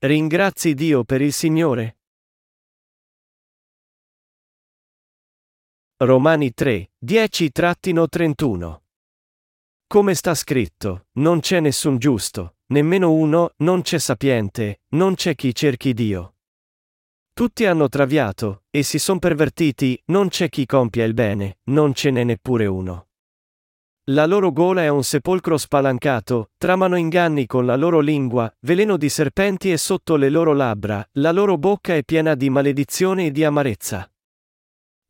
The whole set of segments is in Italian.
Ringrazi Dio per il Signore? Romani 3, 10-31 Come sta scritto, non c'è nessun giusto, nemmeno uno, non c'è sapiente, non c'è chi cerchi Dio. Tutti hanno traviato, e si son pervertiti, non c'è chi compia il bene, non ce n'è neppure uno. La loro gola è un sepolcro spalancato, tramano inganni con la loro lingua, veleno di serpenti è sotto le loro labbra, la loro bocca è piena di maledizione e di amarezza.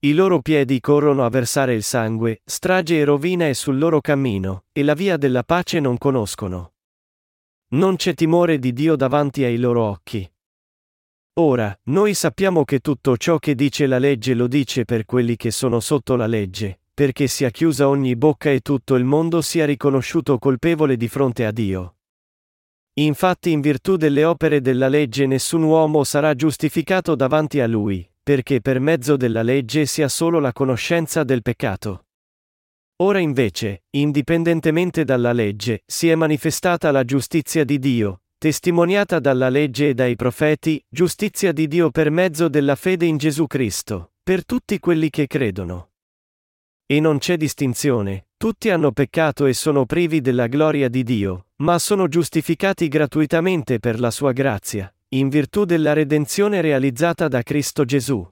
I loro piedi corrono a versare il sangue, strage e rovina è sul loro cammino, e la via della pace non conoscono. Non c'è timore di Dio davanti ai loro occhi. Ora, noi sappiamo che tutto ciò che dice la legge lo dice per quelli che sono sotto la legge, perché sia chiusa ogni bocca e tutto il mondo sia riconosciuto colpevole di fronte a Dio. Infatti in virtù delle opere della legge nessun uomo sarà giustificato davanti a lui, perché per mezzo della legge sia solo la conoscenza del peccato. Ora invece, indipendentemente dalla legge, si è manifestata la giustizia di Dio, testimoniata dalla legge e dai profeti, giustizia di Dio per mezzo della fede in Gesù Cristo, per tutti quelli che credono. E non c'è distinzione, tutti hanno peccato e sono privi della gloria di Dio, ma sono giustificati gratuitamente per la sua grazia, in virtù della redenzione realizzata da Cristo Gesù.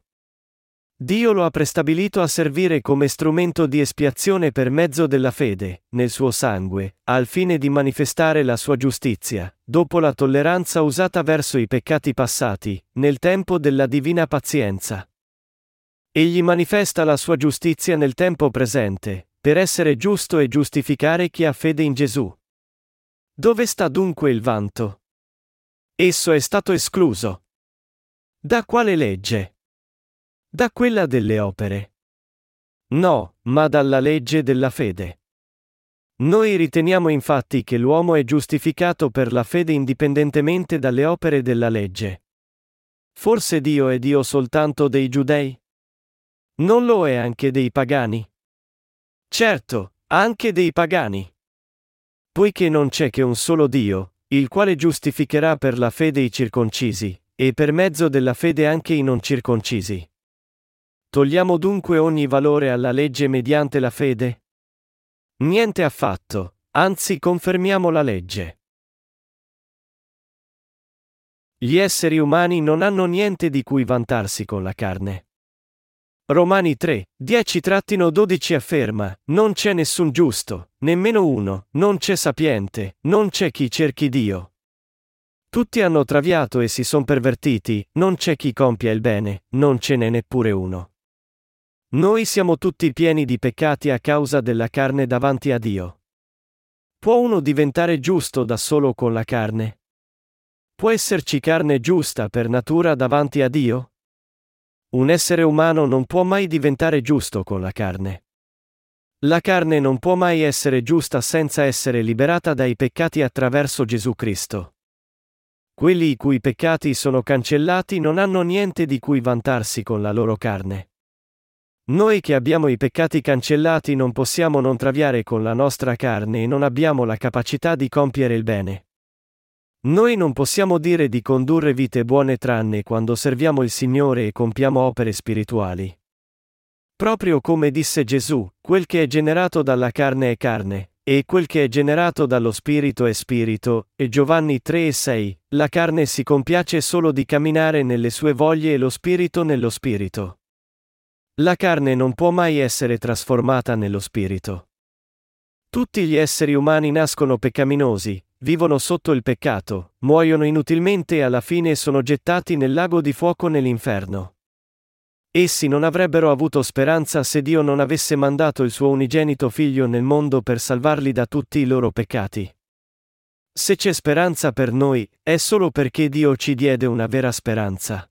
Dio lo ha prestabilito a servire come strumento di espiazione per mezzo della fede, nel suo sangue, al fine di manifestare la sua giustizia, dopo la tolleranza usata verso i peccati passati, nel tempo della divina pazienza. Egli manifesta la sua giustizia nel tempo presente, per essere giusto e giustificare chi ha fede in Gesù. Dove sta dunque il vanto? Esso è stato escluso. Da quale legge? Da quella delle opere. No, ma dalla legge della fede. Noi riteniamo infatti che l'uomo è giustificato per la fede indipendentemente dalle opere della legge. Forse Dio è Dio soltanto dei giudei? Non lo è anche dei pagani? Certo, anche dei pagani. Poiché non c'è che un solo Dio, il quale giustificherà per la fede i circoncisi, e per mezzo della fede anche i non circoncisi. Togliamo dunque ogni valore alla legge mediante la fede? Niente affatto, anzi confermiamo la legge. Gli esseri umani non hanno niente di cui vantarsi con la carne. Romani 3, 10-12 afferma, non c'è nessun giusto, nemmeno uno, non c'è sapiente, non c'è chi cerchi Dio. Tutti hanno traviato e si son pervertiti, non c'è chi compia il bene, non ce n'è neppure uno. Noi siamo tutti pieni di peccati a causa della carne davanti a Dio. Può uno diventare giusto da solo con la carne? Può esserci carne giusta per natura davanti a Dio? Un essere umano non può mai diventare giusto con la carne. La carne non può mai essere giusta senza essere liberata dai peccati attraverso Gesù Cristo. Quelli i cui peccati sono cancellati non hanno niente di cui vantarsi con la loro carne. Noi che abbiamo i peccati cancellati non possiamo non traviare con la nostra carne e non abbiamo la capacità di compiere il bene. Noi non possiamo dire di condurre vite buone tranne quando serviamo il Signore e compiamo opere spirituali. Proprio come disse Gesù, quel che è generato dalla carne è carne, e quel che è generato dallo spirito è spirito, e Giovanni 3 e 6, la carne si compiace solo di camminare nelle sue voglie e lo spirito nello spirito. La carne non può mai essere trasformata nello spirito. Tutti gli esseri umani nascono peccaminosi, vivono sotto il peccato, muoiono inutilmente e alla fine sono gettati nel lago di fuoco nell'inferno. Essi non avrebbero avuto speranza se Dio non avesse mandato il suo unigenito figlio nel mondo per salvarli da tutti i loro peccati. Se c'è speranza per noi, è solo perché Dio ci diede una vera speranza.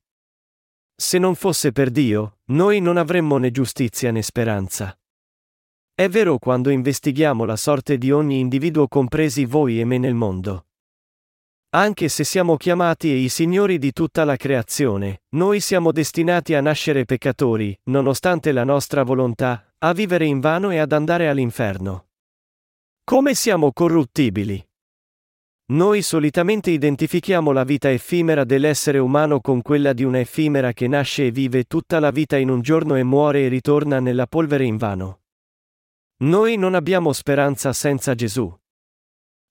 Se non fosse per Dio, noi non avremmo né giustizia né speranza. È vero quando investighiamo la sorte di ogni individuo compresi voi e me nel mondo. Anche se siamo chiamati e i signori di tutta la creazione, noi siamo destinati a nascere peccatori, nonostante la nostra volontà, a vivere in vano e ad andare all'inferno. Come siamo corruttibili? Noi solitamente identifichiamo la vita effimera dell'essere umano con quella di una effimera che nasce e vive tutta la vita in un giorno e muore e ritorna nella polvere invano. Noi non abbiamo speranza senza Gesù.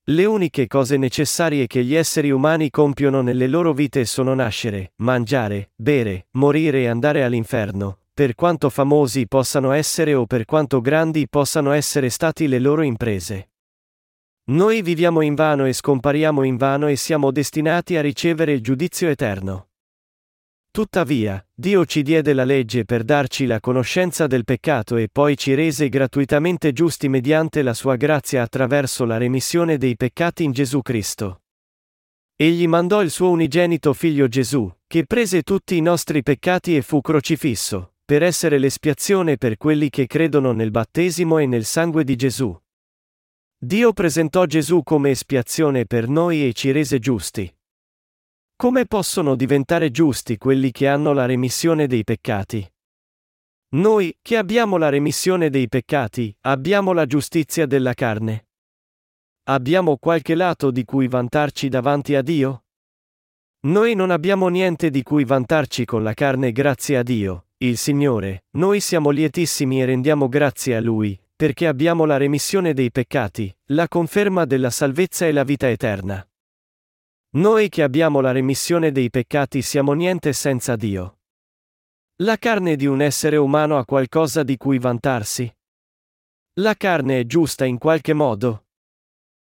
Le uniche cose necessarie che gli esseri umani compiono nelle loro vite sono nascere, mangiare, bere, morire e andare all'inferno, per quanto famosi possano essere o per quanto grandi possano essere stati le loro imprese. Noi viviamo in vano e scompariamo in vano e siamo destinati a ricevere il giudizio eterno. Tuttavia, Dio ci diede la legge per darci la conoscenza del peccato e poi ci rese gratuitamente giusti mediante la sua grazia attraverso la remissione dei peccati in Gesù Cristo. Egli mandò il suo unigenito figlio Gesù, che prese tutti i nostri peccati e fu crocifisso, per essere l'espiazione per quelli che credono nel battesimo e nel sangue di Gesù. Dio presentò Gesù come espiazione per noi e ci rese giusti. Come possono diventare giusti quelli che hanno la remissione dei peccati? Noi, che abbiamo la remissione dei peccati, abbiamo la giustizia della carne. Abbiamo qualche lato di cui vantarci davanti a Dio? Noi non abbiamo niente di cui vantarci con la carne grazie a Dio, il Signore, noi siamo lietissimi e rendiamo grazie a Lui, perché abbiamo la remissione dei peccati, la conferma della salvezza e la vita eterna. Noi che abbiamo la remissione dei peccati siamo niente senza Dio. La carne di un essere umano ha qualcosa di cui vantarsi? La carne è giusta in qualche modo?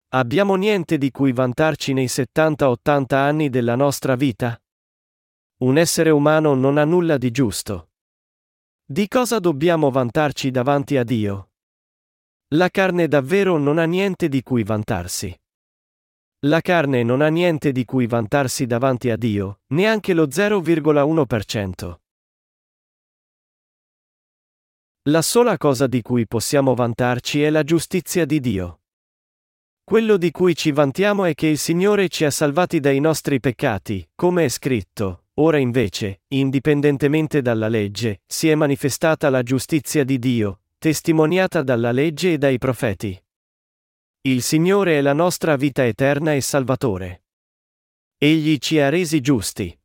Abbiamo niente di cui vantarci nei 70-80 anni della nostra vita? Un essere umano non ha nulla di giusto. Di cosa dobbiamo vantarci davanti a Dio? La carne davvero non ha niente di cui vantarsi. La carne non ha niente di cui vantarsi davanti a Dio, neanche lo 0,1%. La sola cosa di cui possiamo vantarci è la giustizia di Dio. Quello di cui ci vantiamo è che il Signore ci ha salvati dai nostri peccati, come è scritto, ora invece, indipendentemente dalla legge, si è manifestata la giustizia di Dio, testimoniata dalla legge e dai profeti. Il Signore è la nostra vita eterna e Salvatore. Egli ci ha resi giusti.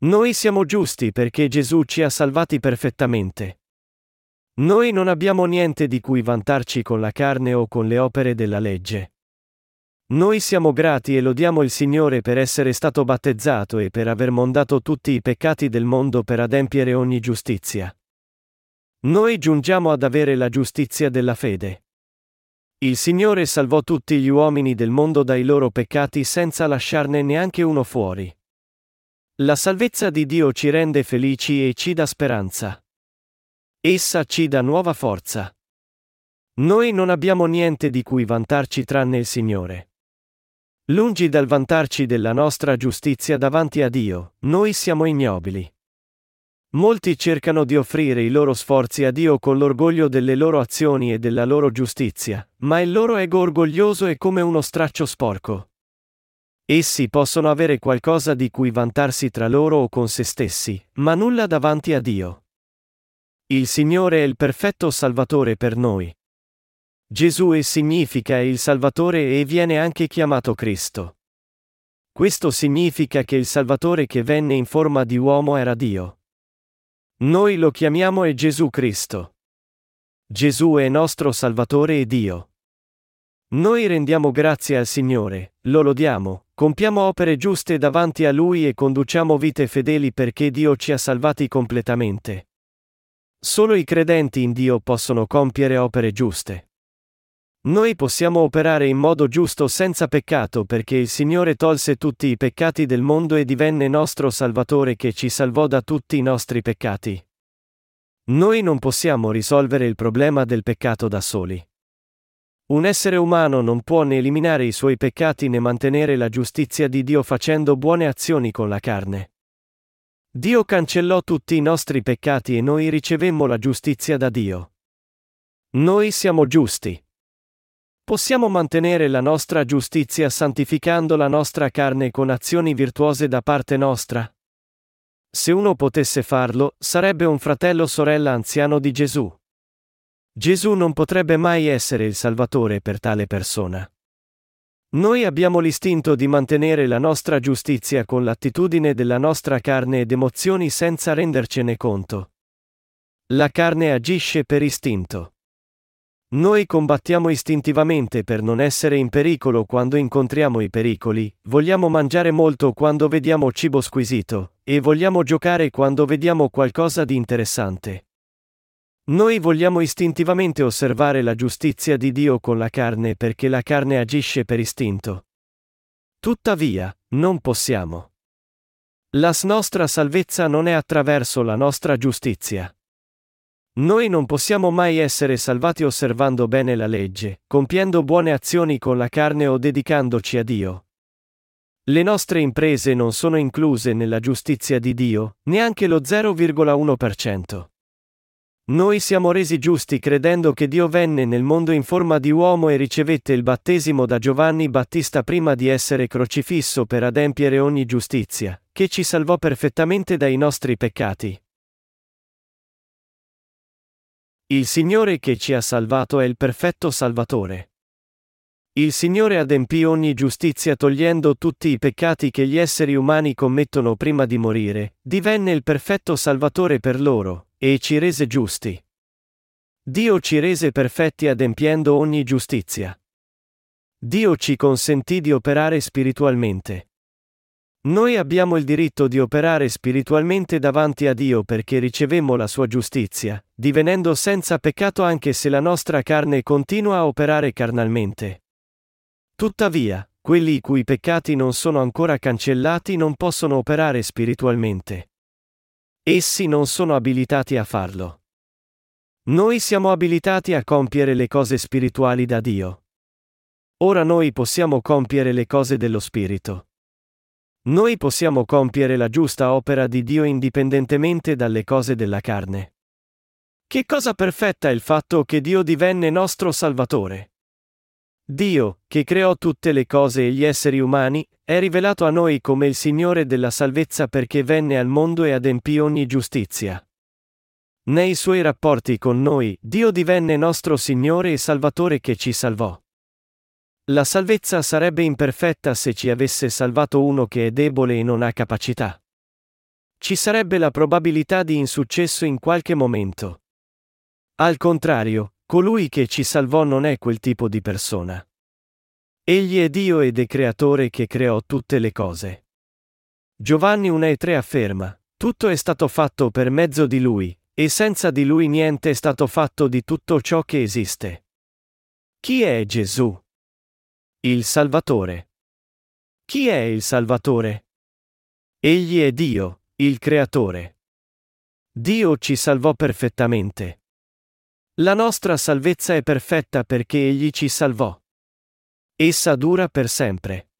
Noi siamo giusti perché Gesù ci ha salvati perfettamente. Noi non abbiamo niente di cui vantarci con la carne o con le opere della legge. Noi siamo grati e lodiamo il Signore per essere stato battezzato e per aver mondato tutti i peccati del mondo per adempiere ogni giustizia. Noi giungiamo ad avere la giustizia della fede. Il Signore salvò tutti gli uomini del mondo dai loro peccati senza lasciarne neanche uno fuori. La salvezza di Dio ci rende felici e ci dà speranza. Essa ci dà nuova forza. Noi non abbiamo niente di cui vantarci tranne il Signore. Lungi dal vantarci della nostra giustizia davanti a Dio, noi siamo ignobili. Molti cercano di offrire i loro sforzi a Dio con l'orgoglio delle loro azioni e della loro giustizia, ma il loro ego orgoglioso è come uno straccio sporco. Essi possono avere qualcosa di cui vantarsi tra loro o con se stessi, ma nulla davanti a Dio. Il Signore è il perfetto Salvatore per noi. Gesù è significa il Salvatore e viene anche chiamato Cristo. Questo significa che il Salvatore che venne in forma di uomo era Dio. Noi lo chiamiamo è Gesù Cristo. Gesù è nostro Salvatore e Dio. Noi rendiamo grazie al Signore, lo lodiamo, compiamo opere giuste davanti a Lui e conduciamo vite fedeli perché Dio ci ha salvati completamente. Solo i credenti in Dio possono compiere opere giuste. Noi possiamo operare in modo giusto senza peccato perché il Signore tolse tutti i peccati del mondo e divenne nostro Salvatore che ci salvò da tutti i nostri peccati. Noi non possiamo risolvere il problema del peccato da soli. Un essere umano non può né eliminare i suoi peccati né mantenere la giustizia di Dio facendo buone azioni con la carne. Dio cancellò tutti i nostri peccati e noi ricevemmo la giustizia da Dio. Noi siamo giusti. Possiamo mantenere la nostra giustizia santificando la nostra carne con azioni virtuose da parte nostra? Se uno potesse farlo, sarebbe un fratello sorella anziano di Gesù. Gesù non potrebbe mai essere il Salvatore per tale persona. Noi abbiamo l'istinto di mantenere la nostra giustizia con l'attitudine della nostra carne ed emozioni senza rendercene conto. La carne agisce per istinto. Noi combattiamo istintivamente per non essere in pericolo quando incontriamo i pericoli, vogliamo mangiare molto quando vediamo cibo squisito, e vogliamo giocare quando vediamo qualcosa di interessante. Noi vogliamo istintivamente osservare la giustizia di Dio con la carne perché la carne agisce per istinto. Tuttavia, non possiamo. La nostra salvezza non è attraverso la nostra giustizia. Noi non possiamo mai essere salvati osservando bene la legge, compiendo buone azioni con la carne o dedicandoci a Dio. Le nostre imprese non sono incluse nella giustizia di Dio, neanche lo 0,1%. Noi siamo resi giusti credendo che Dio venne nel mondo in forma di uomo e ricevette il battesimo da Giovanni Battista prima di essere crocifisso per adempiere ogni giustizia, che ci salvò perfettamente dai nostri peccati. Il Signore che ci ha salvato è il perfetto Salvatore. Il Signore adempì ogni giustizia togliendo tutti i peccati che gli esseri umani commettono prima di morire, divenne il perfetto Salvatore per loro, e ci rese giusti. Dio ci rese perfetti adempiendo ogni giustizia. Dio ci consentì di operare spiritualmente. Noi abbiamo il diritto di operare spiritualmente davanti a Dio perché ricevemmo la sua giustizia, divenendo senza peccato anche se la nostra carne continua a operare carnalmente. Tuttavia, quelli i cui peccati non sono ancora cancellati non possono operare spiritualmente. Essi non sono abilitati a farlo. Noi siamo abilitati a compiere le cose spirituali da Dio. Ora noi possiamo compiere le cose dello Spirito. Noi possiamo compiere la giusta opera di Dio indipendentemente dalle cose della carne. Che cosa perfetta è il fatto che Dio divenne nostro Salvatore? Dio, che creò tutte le cose e gli esseri umani, è rivelato a noi come il Signore della salvezza perché venne al mondo e adempì ogni giustizia. Nei suoi rapporti con noi, Dio divenne nostro Signore e Salvatore che ci salvò. La salvezza sarebbe imperfetta se ci avesse salvato uno che è debole e non ha capacità. Ci sarebbe la probabilità di insuccesso in qualche momento. Al contrario, Colui che ci salvò non è quel tipo di persona. Egli è Dio ed è creatore che creò tutte le cose. Giovanni 1,3 afferma, tutto è stato fatto per mezzo di lui, e senza di lui niente è stato fatto di tutto ciò che esiste. Chi è Gesù? Il Salvatore. Chi è il Salvatore? Egli è Dio, il Creatore. Dio ci salvò perfettamente. La nostra salvezza è perfetta perché Egli ci salvò. Essa dura per sempre.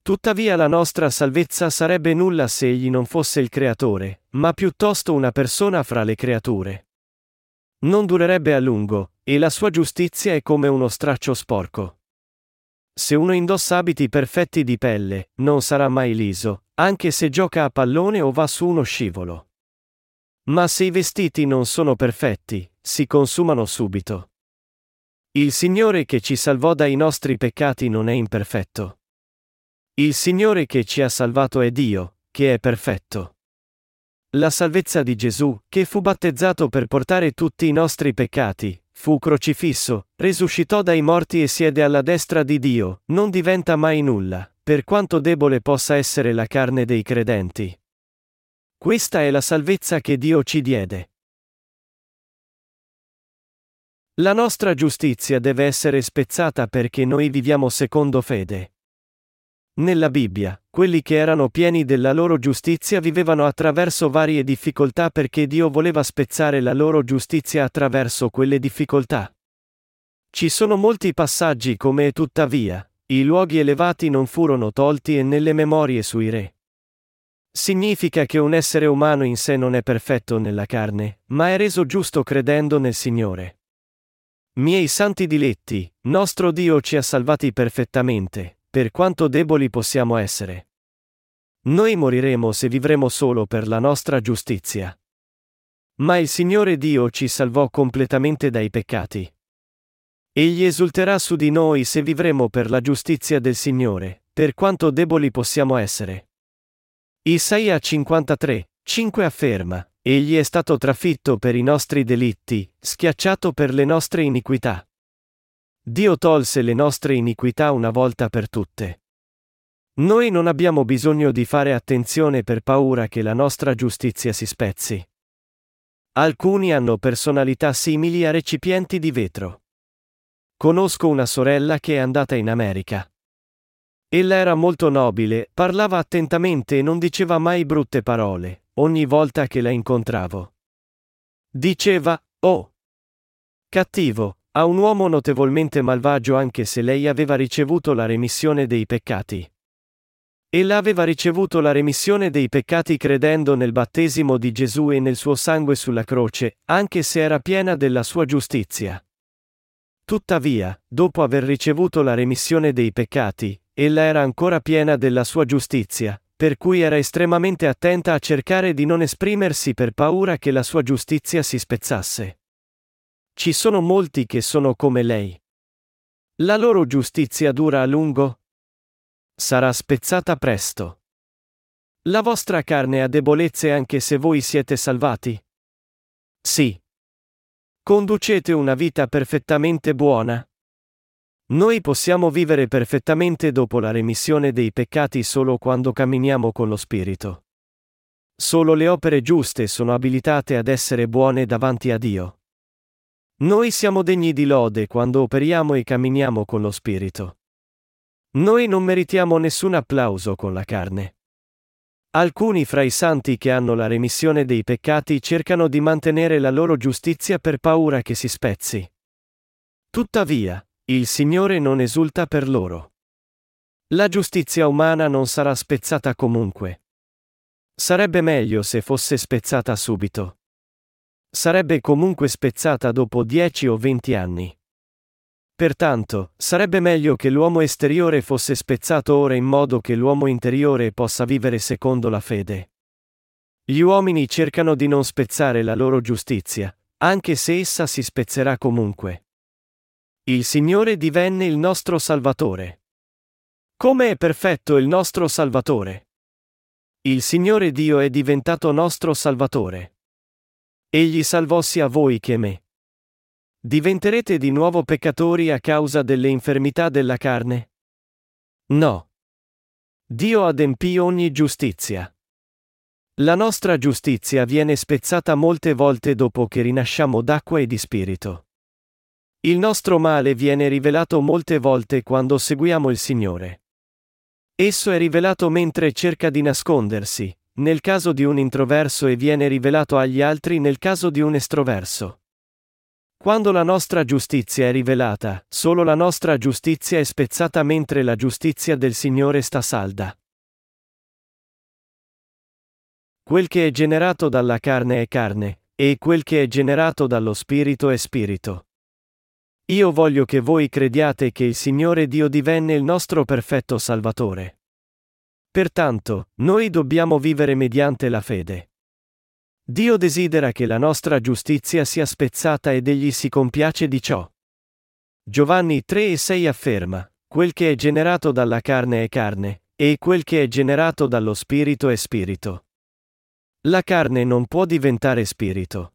Tuttavia la nostra salvezza sarebbe nulla se Egli non fosse il Creatore, ma piuttosto una persona fra le creature. Non durerebbe a lungo, e la sua giustizia è come uno straccio sporco. Se uno indossa abiti perfetti di pelle, non sarà mai liso, anche se gioca a pallone o va su uno scivolo. Ma se i vestiti non sono perfetti, si consumano subito. Il Signore che ci salvò dai nostri peccati non è imperfetto. Il Signore che ci ha salvato è Dio, che è perfetto. La salvezza di Gesù, che fu battezzato per portare tutti i nostri peccati, fu crocifisso, risuscitò dai morti e siede alla destra di Dio, non diventa mai nulla, per quanto debole possa essere la carne dei credenti. Questa è la salvezza che Dio ci diede. La nostra giustizia deve essere spezzata perché noi viviamo secondo fede. Nella Bibbia, quelli che erano pieni della loro giustizia vivevano attraverso varie difficoltà perché Dio voleva spezzare la loro giustizia attraverso quelle difficoltà. Ci sono molti passaggi come tuttavia, i luoghi elevati non furono tolti e nelle memorie sui re. Significa che un essere umano in sé non è perfetto nella carne, ma è reso giusto credendo nel Signore. Miei santi diletti, nostro Dio ci ha salvati perfettamente, per quanto deboli possiamo essere. Noi moriremo se vivremo solo per la nostra giustizia. Ma il Signore Dio ci salvò completamente dai peccati. Egli esulterà su di noi se vivremo per la giustizia del Signore, per quanto deboli possiamo essere. Isaia 53, 5 afferma, Egli è stato trafitto per i nostri delitti, schiacciato per le nostre iniquità. Dio tolse le nostre iniquità una volta per tutte. Noi non abbiamo bisogno di fare attenzione per paura che la nostra giustizia si spezzi. Alcuni hanno personalità simili a recipienti di vetro. Conosco una sorella che è andata in America. Ella era molto nobile, parlava attentamente e non diceva mai brutte parole, ogni volta che la incontravo. Diceva, oh. Cattivo, a un uomo notevolmente malvagio anche se lei aveva ricevuto la remissione dei peccati. Ella aveva ricevuto la remissione dei peccati credendo nel battesimo di Gesù e nel suo sangue sulla croce, anche se era piena della sua giustizia. Tuttavia, dopo aver ricevuto la remissione dei peccati, ella era ancora piena della sua giustizia, per cui era estremamente attenta a cercare di non esprimersi per paura che la sua giustizia si spezzasse. Ci sono molti che sono come lei. La loro giustizia dura a lungo, sarà spezzata presto. La vostra carne ha debolezze anche se voi siete salvati? Sì. Conducete una vita perfettamente buona? Noi possiamo vivere perfettamente dopo la remissione dei peccati solo quando camminiamo con lo Spirito. Solo le opere giuste sono abilitate ad essere buone davanti a Dio. Noi siamo degni di lode quando operiamo e camminiamo con lo Spirito. Noi non meritiamo nessun applauso con la carne. Alcuni fra i santi che hanno la remissione dei peccati cercano di mantenere la loro giustizia per paura che si spezzi. Tuttavia, il Signore non esulta per loro. La giustizia umana non sarà spezzata comunque. Sarebbe meglio se fosse spezzata subito. Sarebbe comunque spezzata dopo dieci o venti anni. Pertanto, sarebbe meglio che l'uomo esteriore fosse spezzato ora in modo che l'uomo interiore possa vivere secondo la fede. Gli uomini cercano di non spezzare la loro giustizia, anche se essa si spezzerà comunque. Il Signore divenne il nostro Salvatore. Come è perfetto il nostro Salvatore? Il Signore Dio è diventato nostro Salvatore. Egli salvò sia voi che me. Diventerete di nuovo peccatori a causa delle infermità della carne? No. Dio adempì ogni giustizia. La nostra giustizia viene spezzata molte volte dopo che rinasciamo d'acqua e di spirito. Il nostro male viene rivelato molte volte quando seguiamo il Signore. Esso è rivelato mentre cerca di nascondersi, nel caso di un introverso e viene rivelato agli altri nel caso di un estroverso. Quando la nostra giustizia è rivelata, solo la nostra giustizia è spezzata mentre la giustizia del Signore sta salda. Quel che è generato dalla carne è carne, e quel che è generato dallo Spirito è Spirito. Io voglio che voi crediate che il Signore Dio divenne il nostro perfetto Salvatore. Pertanto, noi dobbiamo vivere mediante la fede. Dio desidera che la nostra giustizia sia spezzata ed egli si compiace di ciò. Giovanni 3 e 6 afferma, quel che è generato dalla carne è carne, e quel che è generato dallo spirito è spirito. La carne non può diventare spirito.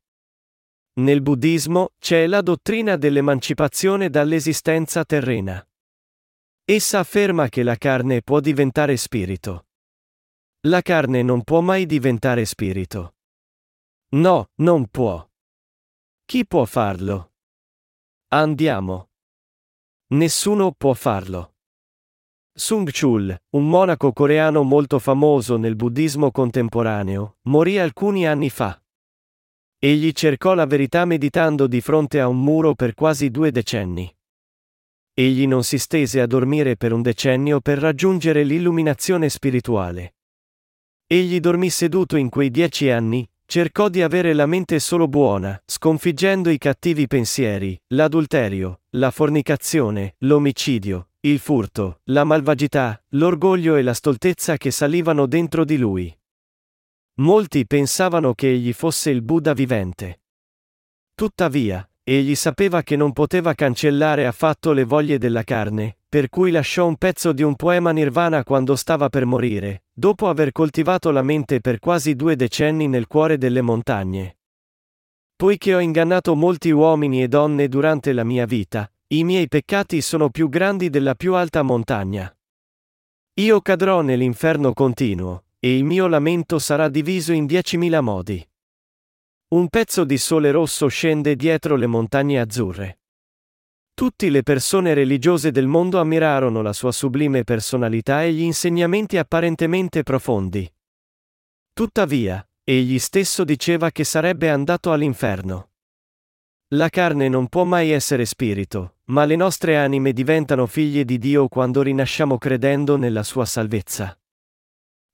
Nel buddismo c'è la dottrina dell'emancipazione dall'esistenza terrena. Essa afferma che la carne può diventare spirito. La carne non può mai diventare spirito. No, non può. Chi può farlo? Andiamo. Nessuno può farlo. Sung Chul, un monaco coreano molto famoso nel buddismo contemporaneo, morì alcuni anni fa. Egli cercò la verità meditando di fronte a un muro per quasi due decenni. Egli non si stese a dormire per un decennio per raggiungere l'illuminazione spirituale. Egli dormì seduto in quei dieci anni, Cercò di avere la mente solo buona, sconfiggendo i cattivi pensieri, l'adulterio, la fornicazione, l'omicidio, il furto, la malvagità, l'orgoglio e la stoltezza che salivano dentro di lui. Molti pensavano che egli fosse il Buddha vivente. Tuttavia, egli sapeva che non poteva cancellare affatto le voglie della carne, per cui lasciò un pezzo di un poema nirvana quando stava per morire, dopo aver coltivato la mente per quasi due decenni nel cuore delle montagne. Poiché ho ingannato molti uomini e donne durante la mia vita, i miei peccati sono più grandi della più alta montagna. Io cadrò nell'inferno continuo, e il mio lamento sarà diviso in diecimila modi. Un pezzo di sole rosso scende dietro le montagne azzurre. Tutte le persone religiose del mondo ammirarono la sua sublime personalità e gli insegnamenti apparentemente profondi. Tuttavia, egli stesso diceva che sarebbe andato all'inferno. La carne non può mai essere spirito, ma le nostre anime diventano figlie di Dio quando rinasciamo credendo nella sua salvezza.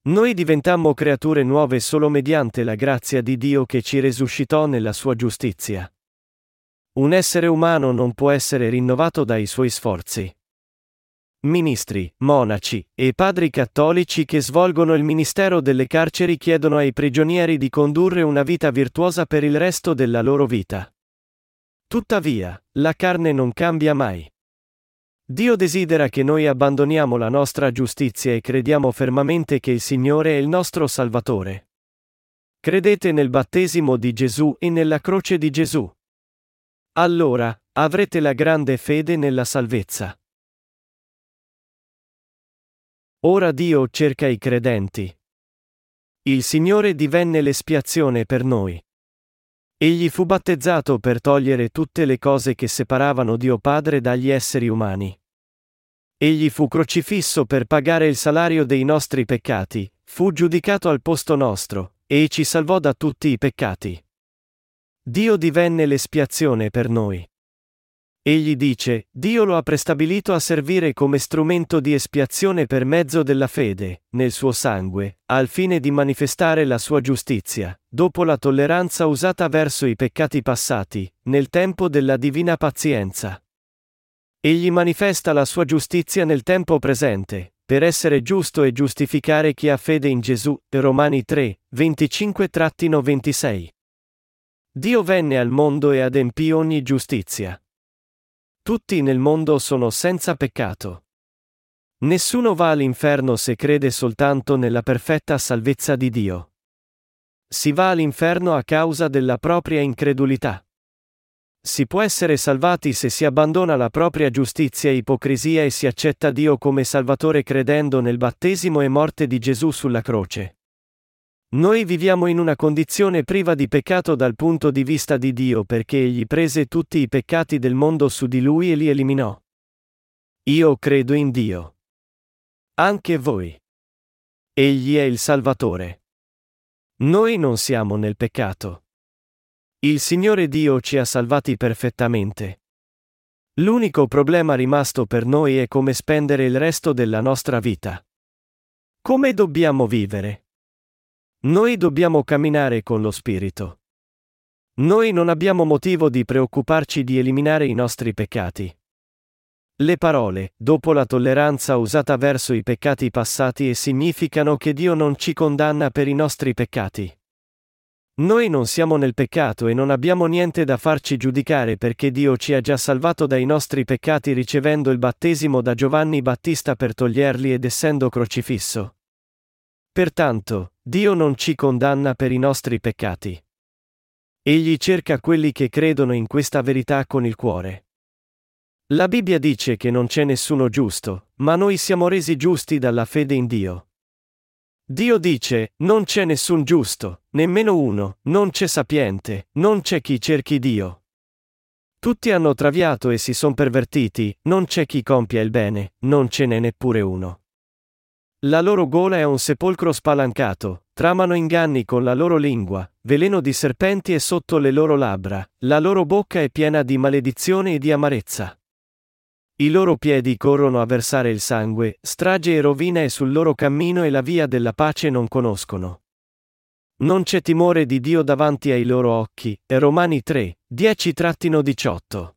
Noi diventammo creature nuove solo mediante la grazia di Dio che ci resuscitò nella sua giustizia. Un essere umano non può essere rinnovato dai suoi sforzi. Ministri, monaci e padri cattolici che svolgono il ministero delle carceri chiedono ai prigionieri di condurre una vita virtuosa per il resto della loro vita. Tuttavia, la carne non cambia mai. Dio desidera che noi abbandoniamo la nostra giustizia e crediamo fermamente che il Signore è il nostro Salvatore. Credete nel battesimo di Gesù e nella croce di Gesù. Allora, avrete la grande fede nella salvezza. Ora Dio cerca i credenti. Il Signore divenne l'espiazione per noi. Egli fu battezzato per togliere tutte le cose che separavano Dio Padre dagli esseri umani. Egli fu crocifisso per pagare il salario dei nostri peccati, fu giudicato al posto nostro, e ci salvò da tutti i peccati. Dio divenne l'espiazione per noi. Egli dice, Dio lo ha prestabilito a servire come strumento di espiazione per mezzo della fede, nel suo sangue, al fine di manifestare la sua giustizia, dopo la tolleranza usata verso i peccati passati, nel tempo della divina pazienza. Egli manifesta la sua giustizia nel tempo presente, per essere giusto e giustificare chi ha fede in Gesù. Romani 3, 25-26. Dio venne al mondo e adempì ogni giustizia. Tutti nel mondo sono senza peccato. Nessuno va all'inferno se crede soltanto nella perfetta salvezza di Dio. Si va all'inferno a causa della propria incredulità. Si può essere salvati se si abbandona la propria giustizia e ipocrisia e si accetta Dio come Salvatore credendo nel battesimo e morte di Gesù sulla croce. Noi viviamo in una condizione priva di peccato dal punto di vista di Dio perché Egli prese tutti i peccati del mondo su di Lui e li eliminò. Io credo in Dio. Anche voi. Egli è il Salvatore. Noi non siamo nel peccato. Il Signore Dio ci ha salvati perfettamente. L'unico problema rimasto per noi è come spendere il resto della nostra vita. Come dobbiamo vivere? Noi dobbiamo camminare con lo Spirito. Noi non abbiamo motivo di preoccuparci di eliminare i nostri peccati. Le parole, dopo la tolleranza usata verso i peccati passati significano che Dio non ci condanna per i nostri peccati. Noi non siamo nel peccato e non abbiamo niente da farci giudicare perché Dio ci ha già salvato dai nostri peccati ricevendo il battesimo da Giovanni Battista per toglierli ed essendo crocifisso. Pertanto, Dio non ci condanna per i nostri peccati. Egli cerca quelli che credono in questa verità con il cuore. La Bibbia dice che non c'è nessuno giusto, ma noi siamo resi giusti dalla fede in Dio. Dio dice, non c'è nessun giusto, nemmeno uno, non c'è sapiente, non c'è chi cerchi Dio. Tutti hanno traviato e si son pervertiti, non c'è chi compia il bene, non ce n'è neppure uno. La loro gola è un sepolcro spalancato, tramano inganni con la loro lingua, veleno di serpenti è sotto le loro labbra, la loro bocca è piena di maledizione e di amarezza. I loro piedi corrono a versare il sangue, strage e rovina è sul loro cammino e la via della pace non conoscono. Non c'è timore di Dio davanti ai loro occhi. E Romani 3, 10-18.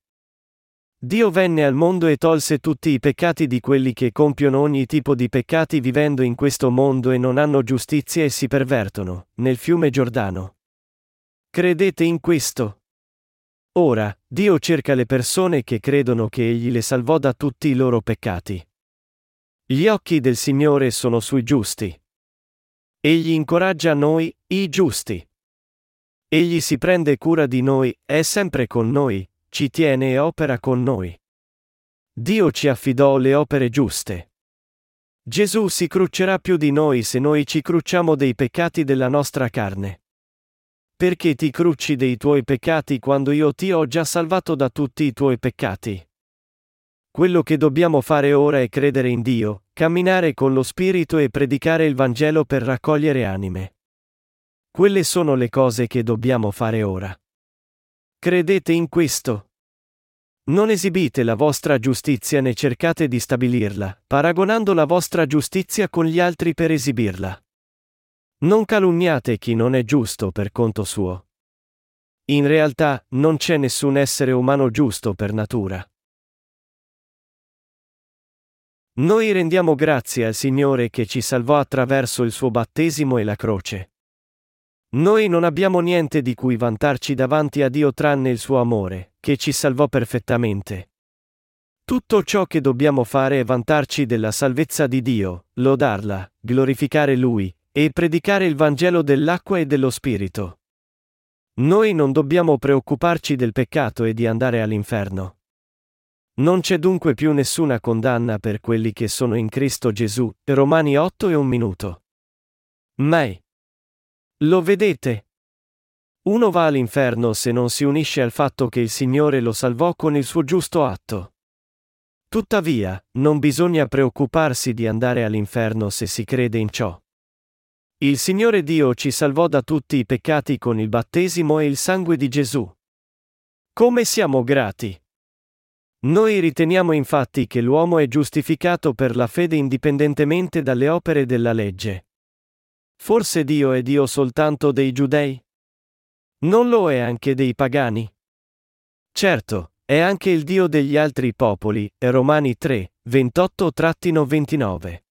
Dio venne al mondo e tolse tutti i peccati di quelli che compiono ogni tipo di peccati vivendo in questo mondo e non hanno giustizia e si pervertono, nel fiume Giordano. Credete in questo? Ora, Dio cerca le persone che credono che Egli le salvò da tutti i loro peccati. Gli occhi del Signore sono sui giusti. Egli incoraggia noi, i giusti. Egli si prende cura di noi, è sempre con noi, ci tiene e opera con noi. Dio ci affidò le opere giuste. Gesù si cruccerà più di noi se noi ci crucciamo dei peccati della nostra carne. Perché ti crucci dei tuoi peccati quando io ti ho già salvato da tutti i tuoi peccati? Quello che dobbiamo fare ora è credere in Dio, camminare con lo Spirito e predicare il Vangelo per raccogliere anime. Quelle sono le cose che dobbiamo fare ora. Credete in questo? Non esibite la vostra giustizia né cercate di stabilirla, paragonando la vostra giustizia con gli altri per esibirla. Non calunniate chi non è giusto per conto suo. In realtà, non c'è nessun essere umano giusto per natura. Noi rendiamo grazie al Signore che ci salvò attraverso il suo battesimo e la croce. Noi non abbiamo niente di cui vantarci davanti a Dio tranne il suo amore, che ci salvò perfettamente. Tutto ciò che dobbiamo fare è vantarci della salvezza di Dio, lodarla, glorificare Lui, e predicare il Vangelo dell'acqua e dello Spirito. Noi non dobbiamo preoccuparci del peccato e di andare all'inferno. Non c'è dunque più nessuna condanna per quelli che sono in Cristo Gesù. Romani 8 e un minuto. Mai. Lo vedete? Uno va all'inferno se non si unisce al fatto che il Signore lo salvò con il suo giusto atto. Tuttavia, non bisogna preoccuparsi di andare all'inferno se si crede in ciò. Il Signore Dio ci salvò da tutti i peccati con il battesimo e il sangue di Gesù. Come siamo grati! Noi riteniamo infatti che l'uomo è giustificato per la fede indipendentemente dalle opere della legge. Forse Dio è Dio soltanto dei giudei? Non lo è anche dei pagani? Certo, è anche il Dio degli altri popoli, Romani 3, 28-29.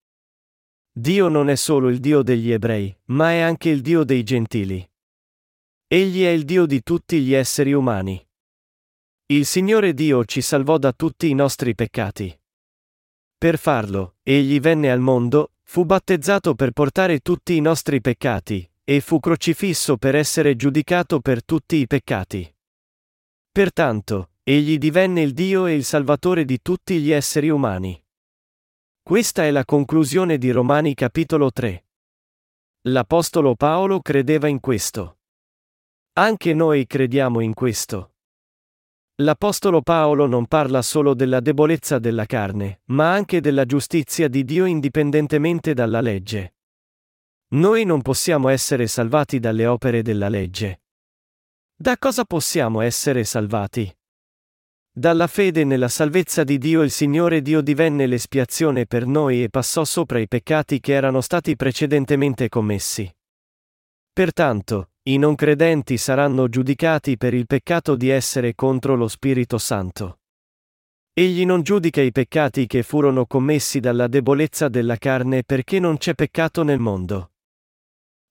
Dio non è solo il Dio degli ebrei, ma è anche il Dio dei gentili. Egli è il Dio di tutti gli esseri umani. Il Signore Dio ci salvò da tutti i nostri peccati. Per farlo, egli venne al mondo, fu battezzato per portare tutti i nostri peccati, e fu crocifisso per essere giudicato per tutti i peccati. Pertanto, egli divenne il Dio e il Salvatore di tutti gli esseri umani. Questa è la conclusione di Romani capitolo 3. L'Apostolo Paolo credeva in questo. Anche noi crediamo in questo. L'Apostolo Paolo non parla solo della debolezza della carne, ma anche della giustizia di Dio indipendentemente dalla legge. Noi non possiamo essere salvati dalle opere della legge. Da cosa possiamo essere salvati? Dalla fede nella salvezza di Dio il Signore Dio divenne l'espiazione per noi e passò sopra i peccati che erano stati precedentemente commessi. Pertanto, i non credenti saranno giudicati per il peccato di essere contro lo Spirito Santo. Egli non giudica i peccati che furono commessi dalla debolezza della carne perché non c'è peccato nel mondo.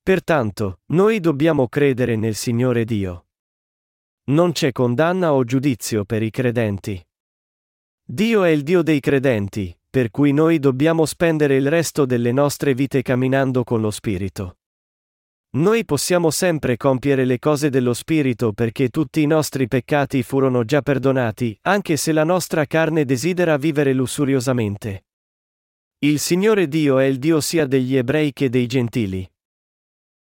Pertanto, noi dobbiamo credere nel Signore Dio. Non c'è condanna o giudizio per i credenti. Dio è il Dio dei credenti, per cui noi dobbiamo spendere il resto delle nostre vite camminando con lo Spirito. Noi possiamo sempre compiere le cose dello Spirito perché tutti i nostri peccati furono già perdonati, anche se la nostra carne desidera vivere lusuriosamente. Il Signore Dio è il Dio sia degli ebrei che dei gentili.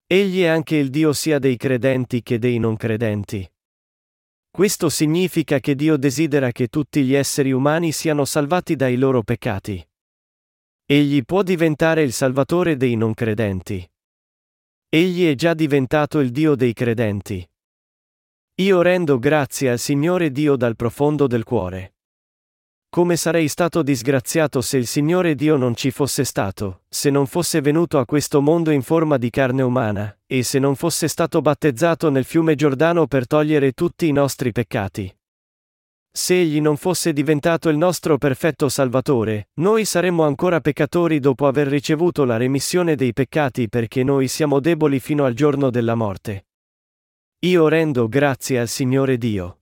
Egli è anche il Dio sia dei credenti che dei non credenti. Questo significa che Dio desidera che tutti gli esseri umani siano salvati dai loro peccati. Egli può diventare il Salvatore dei non credenti. Egli è già diventato il Dio dei credenti. Io rendo grazie al Signore Dio dal profondo del cuore. Come sarei stato disgraziato se il Signore Dio non ci fosse stato, se non fosse venuto a questo mondo in forma di carne umana, e se non fosse stato battezzato nel fiume Giordano per togliere tutti i nostri peccati. Se egli non fosse diventato il nostro perfetto Salvatore, noi saremmo ancora peccatori dopo aver ricevuto la remissione dei peccati perché noi siamo deboli fino al giorno della morte. Io rendo grazie al Signore Dio.